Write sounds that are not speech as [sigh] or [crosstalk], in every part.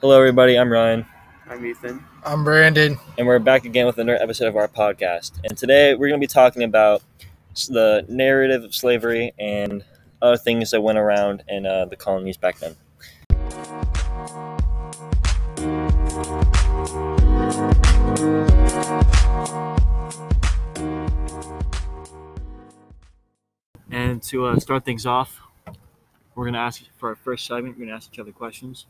Hello, everybody. I'm Ryan, I'm Ethan. I'm Brandon. and we're back again with another episode of our podcast. And today we're going to be talking about the narrative of slavery and other things that went around in uh, the colonies back then. And to uh, start things off, we're going to ask for our first segment, we're going to ask each other questions.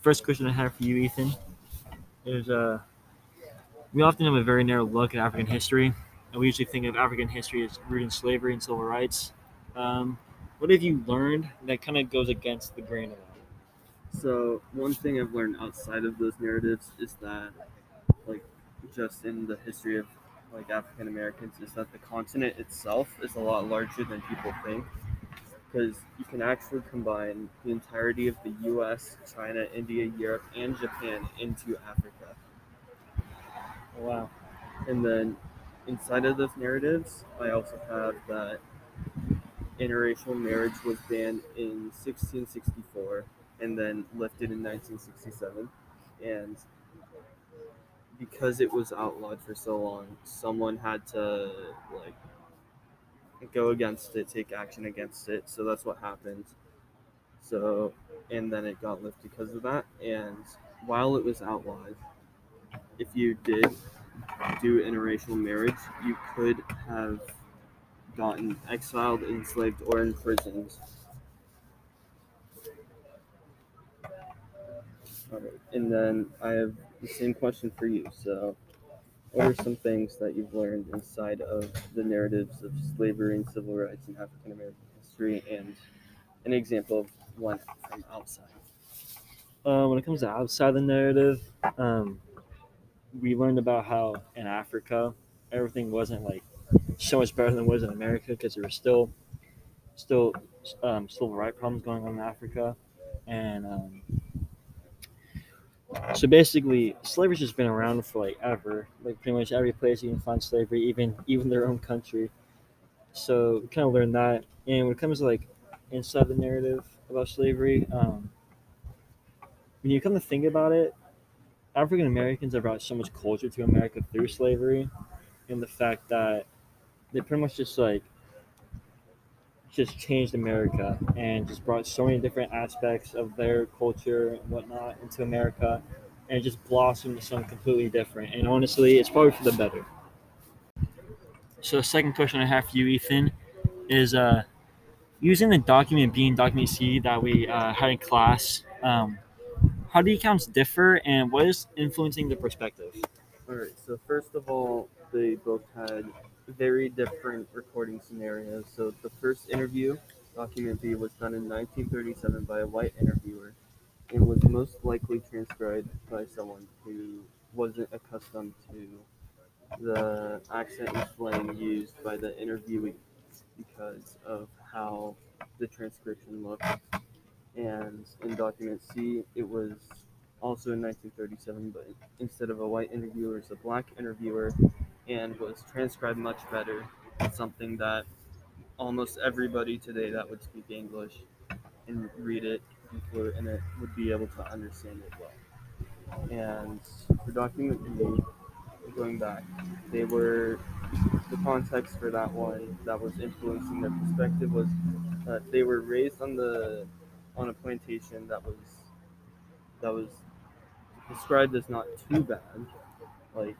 First question I have for you, Ethan, is uh, we often have a very narrow look at African history, and we usually think of African history as rooted in slavery and civil rights. Um, what have you learned that kind of goes against the grain of that? So one thing I've learned outside of those narratives is that, like, just in the history of like African Americans, is that the continent itself is a lot larger than people think. Because you can actually combine the entirety of the U.S., China, India, Europe, and Japan into Africa. Wow. And then inside of those narratives, I also have that interracial marriage was banned in 1664 and then lifted in 1967. And because it was outlawed for so long, someone had to like go against it, take action against it. So that's what happened. So, and then it got lifted because of that. And while it was outlawed, if you did do interracial marriage, you could have gotten exiled, enslaved, or imprisoned. Alright, and then I have the same question for you. So, what are some things that you've learned inside of the narratives of slavery and civil rights in African American history, and an example of one from outside? Uh, when it comes to outside the narrative, um, we learned about how in Africa everything wasn't like so much better than it was in America because there were still still um, civil rights problems going on in Africa, and um, so basically slavery's just been around for like ever. Like pretty much every place you can find slavery, even even their own country. So we kind of learned that, and when it comes to like inside the narrative about slavery. Um, when you come to think about it, African Americans have brought so much culture to America through slavery, and the fact that they pretty much just like just changed America and just brought so many different aspects of their culture and whatnot into America, and just blossomed into something completely different. And honestly, it's probably for the better. So, the second question I have for you, Ethan, is uh, using the document B and document C that we uh, had in class. Um, how do accounts differ and what is influencing the perspective? All right. So first of all, they both had very different recording scenarios. So the first interview, document B, was done in 1937 by a white interviewer, and was most likely transcribed by someone who wasn't accustomed to the accent and slang used by the interviewee because of how the transcription looked. And in document C, it was also in 1937, but instead of a white interviewer, it's a black interviewer, and was transcribed much better. It's something that almost everybody today that would speak English and read it and it would be able to understand it well. And for document B, going back, they were the context for that one that was influencing their perspective was that they were raised on the on a plantation that was that was described as not too bad, like,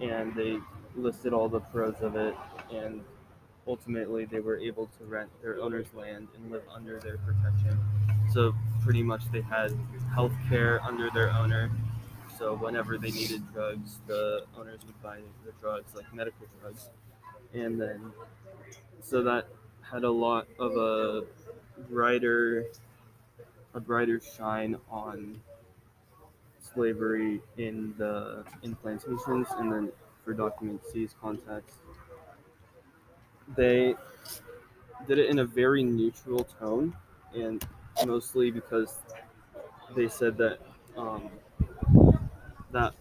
and they listed all the pros of it, and ultimately they were able to rent their owner's land and live under their protection. So pretty much they had health care under their owner. So whenever they needed drugs, the owners would buy the drugs, like medical drugs, and then so that had a lot of a brighter a brighter shine on slavery in the in plantations and then for document C's context they did it in a very neutral tone and mostly because they said that um, that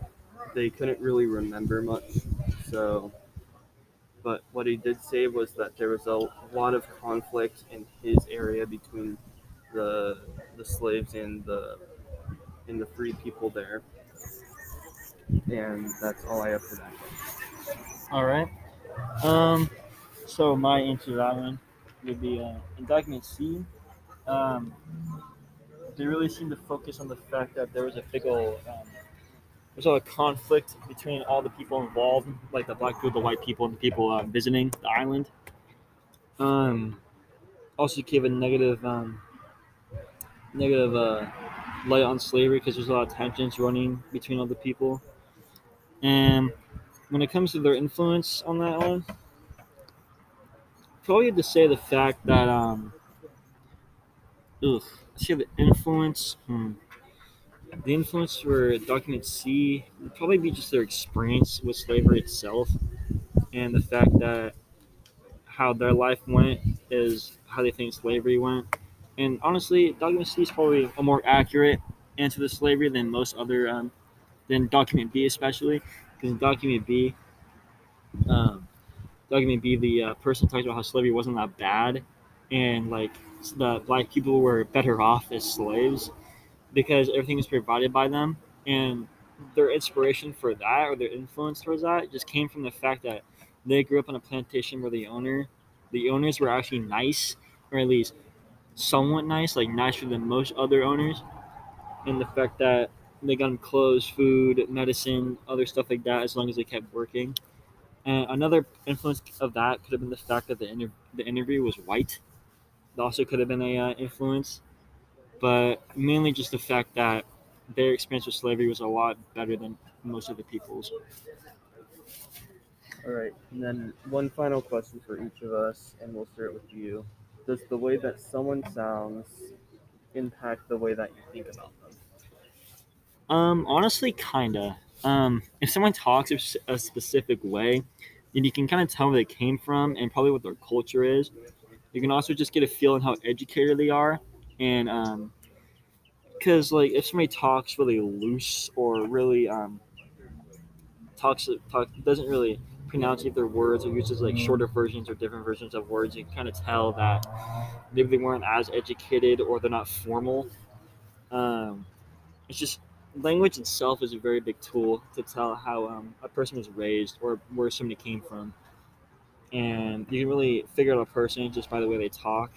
they couldn't really remember much. So but what he did say was that there was a lot of conflict in his area between the the slaves and the and the free people there. And that's all I have for that. All right. Um, so my answer to that one would be uh, in document C. Um, they really seem to focus on the fact that there was a big old um, there's a conflict between all the people involved, like the black people, the white people, and the people uh, visiting the island. Um, also gave a negative um, negative uh, light on slavery because there's a lot of tensions running between all the people. And when it comes to their influence on that one, probably to say the fact that um, ugh, let's see the influence. Hmm. The influence for document C would probably be just their experience with slavery itself, and the fact that how their life went is how they think slavery went. And honestly, document C is probably a more accurate answer to slavery than most other um, than document B, especially because in document B, um, document B, the uh, person talks about how slavery wasn't that bad, and like the black people were better off as slaves because everything was provided by them, and their inspiration for that or their influence towards that just came from the fact that they grew up on a plantation where the owner, the owners were actually nice, or at least somewhat nice, like nicer than most other owners, and the fact that they got them clothes, food, medicine, other stuff like that, as long as they kept working. And another influence of that could have been the fact that the inter- the interview was white. That also could have been a uh, influence, but mainly just the fact that their experience with slavery was a lot better than most of the people's. All right, and then one final question for each of us, and we'll start with you. Does the way that someone sounds impact the way that you think about them? Um, honestly, kinda. Um, if someone talks a specific way, then you can kind of tell where they came from and probably what their culture is. You can also just get a feel on how educated they are, and um, because like if somebody talks really loose or really um talks talk doesn't really pronounce their words or uses like shorter versions or different versions of words, you can kind of tell that maybe they weren't as educated or they're not formal. Um, it's just language itself is a very big tool to tell how um, a person was raised or where somebody came from. And you can really figure out a person just by the way they talk,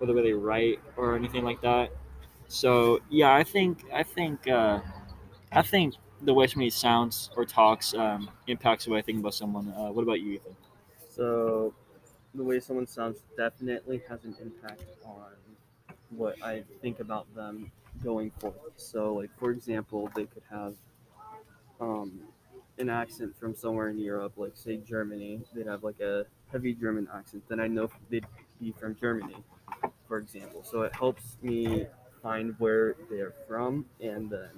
or the way they write, or anything like that. So yeah, I think I think uh, I think the way somebody sounds or talks um, impacts the way I think about someone. Uh, what about you, Ethan? So, the way someone sounds definitely has an impact on what I think about them going forward. So, like for example, they could have um, an accent from somewhere in Europe, like say Germany. They'd have like a heavy German accent. Then I know they'd be from Germany, for example. So it helps me find where they're from, and then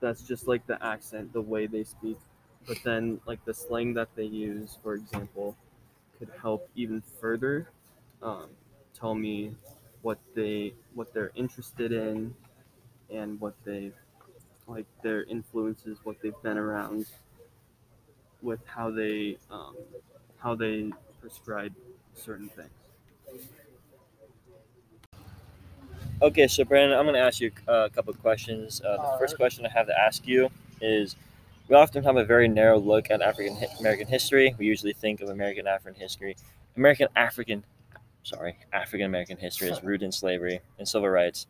that's just like the accent, the way they speak. But then, like the slang that they use, for example, could help even further um, tell me what they what they're interested in and what they like their influences, what they've been around, with how they um, how they prescribe certain things. Okay, so Brandon, I'm going to ask you a couple of questions. Uh, the All first right. question I have to ask you is: We often have a very narrow look at African American history. We usually think of American African history, American African, sorry, African American history as rooted in slavery and civil rights.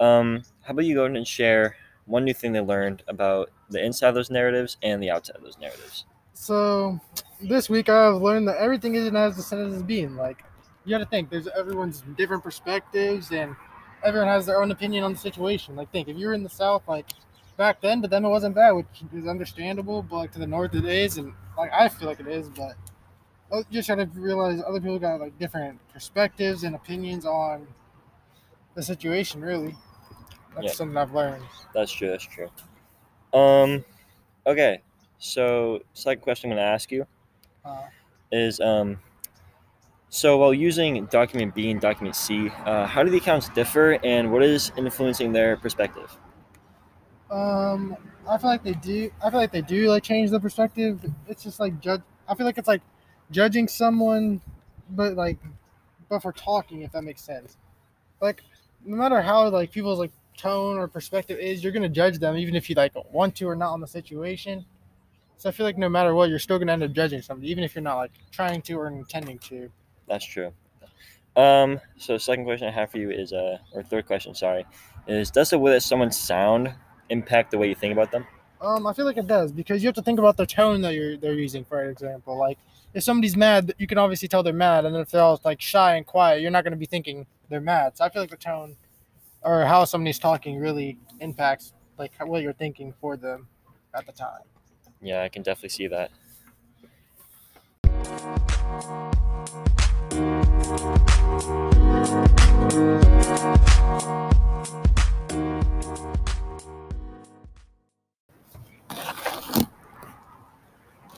Um, how about you go ahead and share one new thing they learned about the inside of those narratives and the outside of those narratives? So this week I've learned that everything isn't as the sentence is being. Like you got to think there's everyone's different perspectives and everyone has their own opinion on the situation. Like think if you were in the South like back then, but then it wasn't bad, which is understandable. But like to the North it is, and like I feel like it is. But I just try to realize other people got like different perspectives and opinions on the situation. Really, that's Yeah. something I've learned. That's true. That's true. Um, okay. So, second question I'm going to ask you Uh, is um, so while using document B and document C, uh, how do the accounts differ, and what is influencing their perspective? Um, I feel like they do. I feel like they do like change the perspective. It's just like judge. I feel like it's like judging someone, but like, but for talking, if that makes sense. Like, no matter how like people's like tone or perspective is, you're gonna judge them even if you like want to or not on the situation. So I feel like no matter what, you're still gonna end up judging somebody, even if you're not like trying to or intending to. That's true. Um, so second question I have for you is uh or third question, sorry, is does the way that someone sound impact the way you think about them? Um, I feel like it does because you have to think about the tone that you're they're using. For example, like if somebody's mad, you can obviously tell they're mad, and then if they're all like shy and quiet, you're not going to be thinking they're mad. So I feel like the tone or how somebody's talking really impacts like what you're thinking for them at the time. Yeah, I can definitely see that.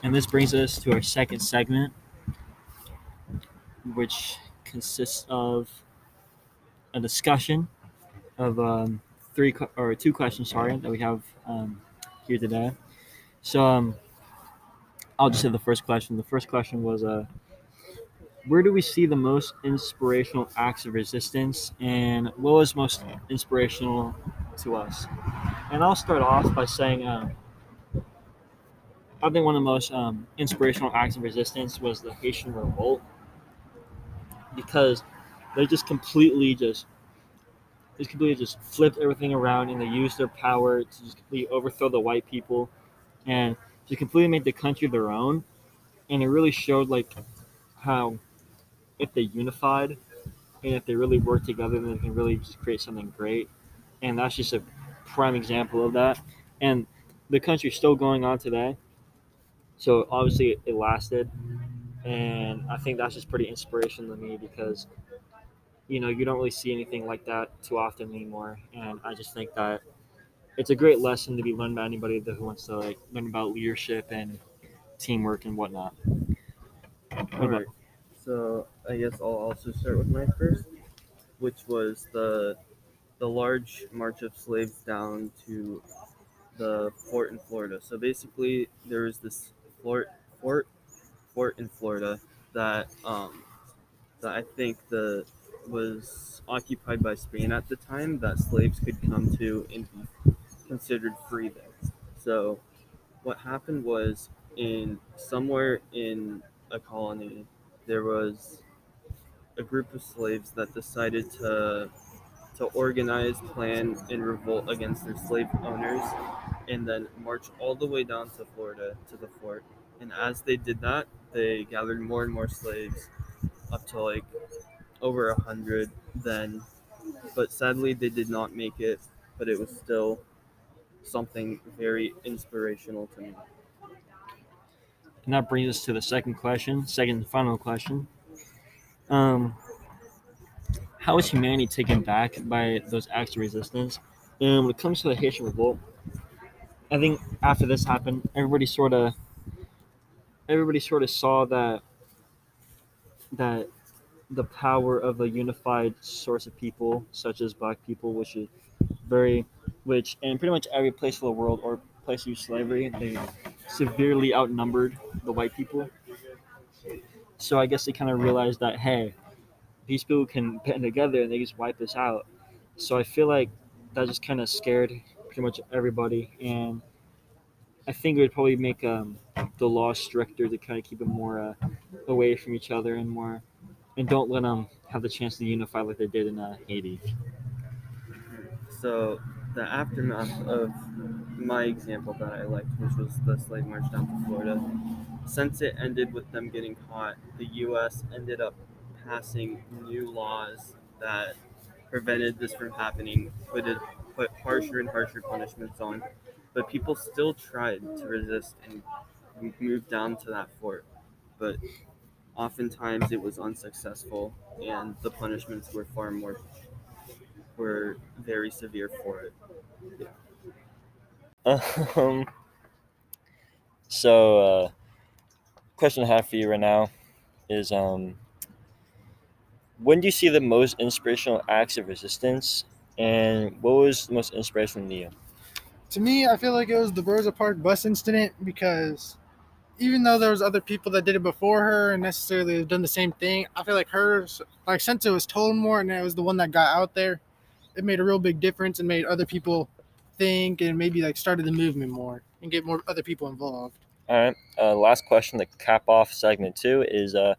And this brings us to our second segment, which consists of a discussion of um, three or two questions, sorry, that we have um, here today. So um, I'll just say the first question. The first question was, uh, where do we see the most inspirational acts of resistance, and what was most inspirational to us? And I'll start off by saying. Um, I think one of the most um, inspirational acts of resistance was the Haitian Revolt because they just completely just just completely just flipped everything around and they used their power to just completely overthrow the white people and to completely make the country their own. And it really showed like how if they unified and if they really work together, then they can really just create something great. And that's just a prime example of that. And the country's still going on today. So obviously it lasted, and I think that's just pretty inspirational to me because, you know, you don't really see anything like that too often anymore, and I just think that it's a great lesson to be learned by anybody that who wants to like learn about leadership and teamwork and whatnot. What Alright, so I guess I'll also start with my first, which was the the large march of slaves down to the fort in Florida. So basically, there was this fort fort fort in Florida that um that I think the was occupied by Spain at the time that slaves could come to and be considered free there. So what happened was in somewhere in a colony there was a group of slaves that decided to to organize, plan, and revolt against their slave owners, and then march all the way down to Florida to the fort. And as they did that, they gathered more and more slaves, up to like over a hundred. Then, but sadly, they did not make it. But it was still something very inspirational to me. And that brings us to the second question, second and final question. Um, how is humanity taken back by those acts of resistance? And when it comes to the Haitian Revolt, I think after this happened, everybody sort of, everybody sort of saw that, that the power of a unified source of people, such as Black people, which is very, which in pretty much every place of the world or place of slavery, they severely outnumbered the white people. So I guess they kind of realized that hey, these people can band together and they just wipe us out. So I feel like that just kind of scared pretty much everybody, and I think it would probably make um, the law stricter to kind of keep them more uh, away from each other and more, and don't let them have the chance to unify like they did in uh, Haiti. So the aftermath of my example that I liked, which was the slave march down to Florida, since it ended with them getting caught, the U.S. ended up passing new laws that prevented this from happening, put it put harsher and harsher punishments on, but people still tried to resist and move down to that fort, but oftentimes it was unsuccessful, and the punishments were far more were very severe for it. [laughs] Um, so, uh, question I have for you right now is um, when do you see the most inspirational acts of resistance, and what was the most inspirational to you? To me, I feel like it was the Rosa Park bus incident because even though there was other people that did it before her and necessarily have done the same thing, I feel like hers, like since it was told more and it was the one that got out there, it made a real big difference and made other people think and maybe like started the movement more and get more other people involved. All right. Uh, last question to cap off segment two is uh,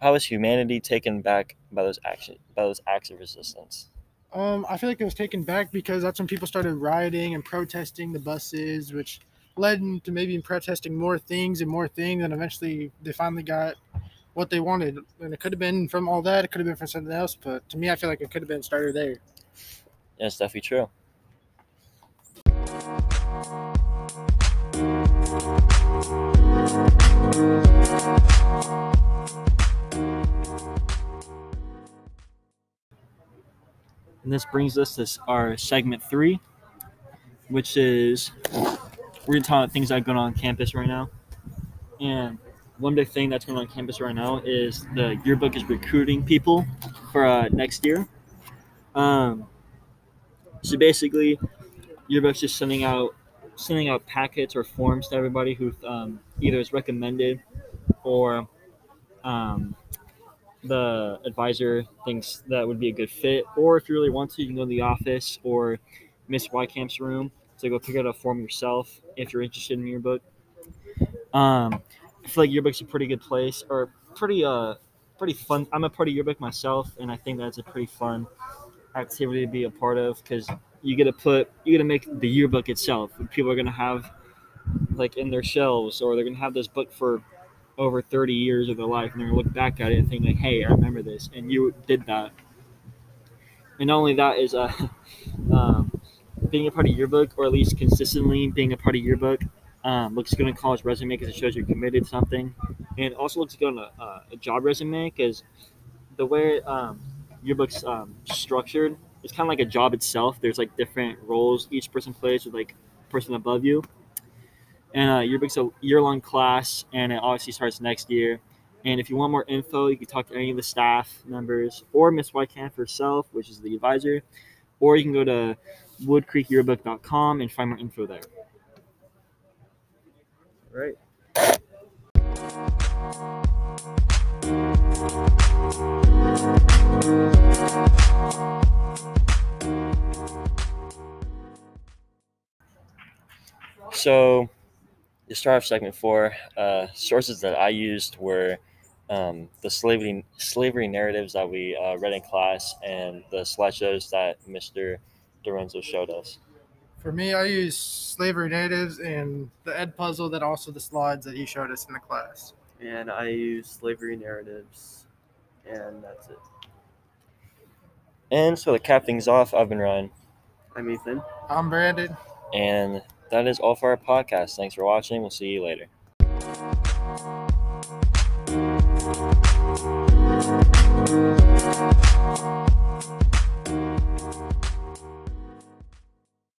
how is humanity taken back by those action by those acts of resistance? Um, I feel like it was taken back because that's when people started rioting and protesting the buses, which led to maybe protesting more things and more things, and eventually they finally got what they wanted. And it could have been from all that, it could have been from something else, but to me, I feel like it could have been started there. Yeah, it's definitely true. And this brings us to our segment three, which is we're gonna talk about things that are going on, campus right now. And one big thing that's going on, on campus right now is the yearbook is recruiting people for uh, next year. Um, so basically, yearbook's just sending out sending out packets or forms to everybody who um, either is recommended or um, the advisor thinks that would be a good fit, or if you really want to, you can go to the office or Miss Wycamp's room to go pick out a form yourself if you're interested in yearbook. Um, I feel like yearbook's a pretty good place, or pretty uh pretty fun. I'm a part of yearbook myself, and I think that's a pretty fun activity to be a part of because you get to put you get to make the yearbook itself. People are gonna have like in their shelves, or they're gonna have this book for over 30 years of their life and they're gonna look back at it and think like hey i remember this. And you did that. And not only that is uh, [laughs] um, being a part of yearbook or at least consistently being a part of yearbook um, looks good on college resume because it shows you're committed to something. And also looks good on a, uh, a job resume because the way um, yearbook's um, structured it's kind of like a job itself there's like different roles each person plays with like person above you and uh, yearbook's a year-long class, and it obviously starts next year. And if you want more info, you can talk to any of the staff members or Miss Wycamp herself, which is the advisor, or you can go to woodcreekyearbook.com and find more info there. All right. So, to start off segment four, uh, sources that I used were um, the slavery slavery narratives that we uh, read in class and the slideshows that Mr. Dorenzo showed us. For me, I use slavery narratives and the Edpuzzle, that also the slides that he showed us in the class. And I use slavery narratives, and that's it. And so to cap things off, I've been Ryan, I'm Ethan. I'm Brandon. and that is all for our podcast. Thanks for watching. We'll see you later.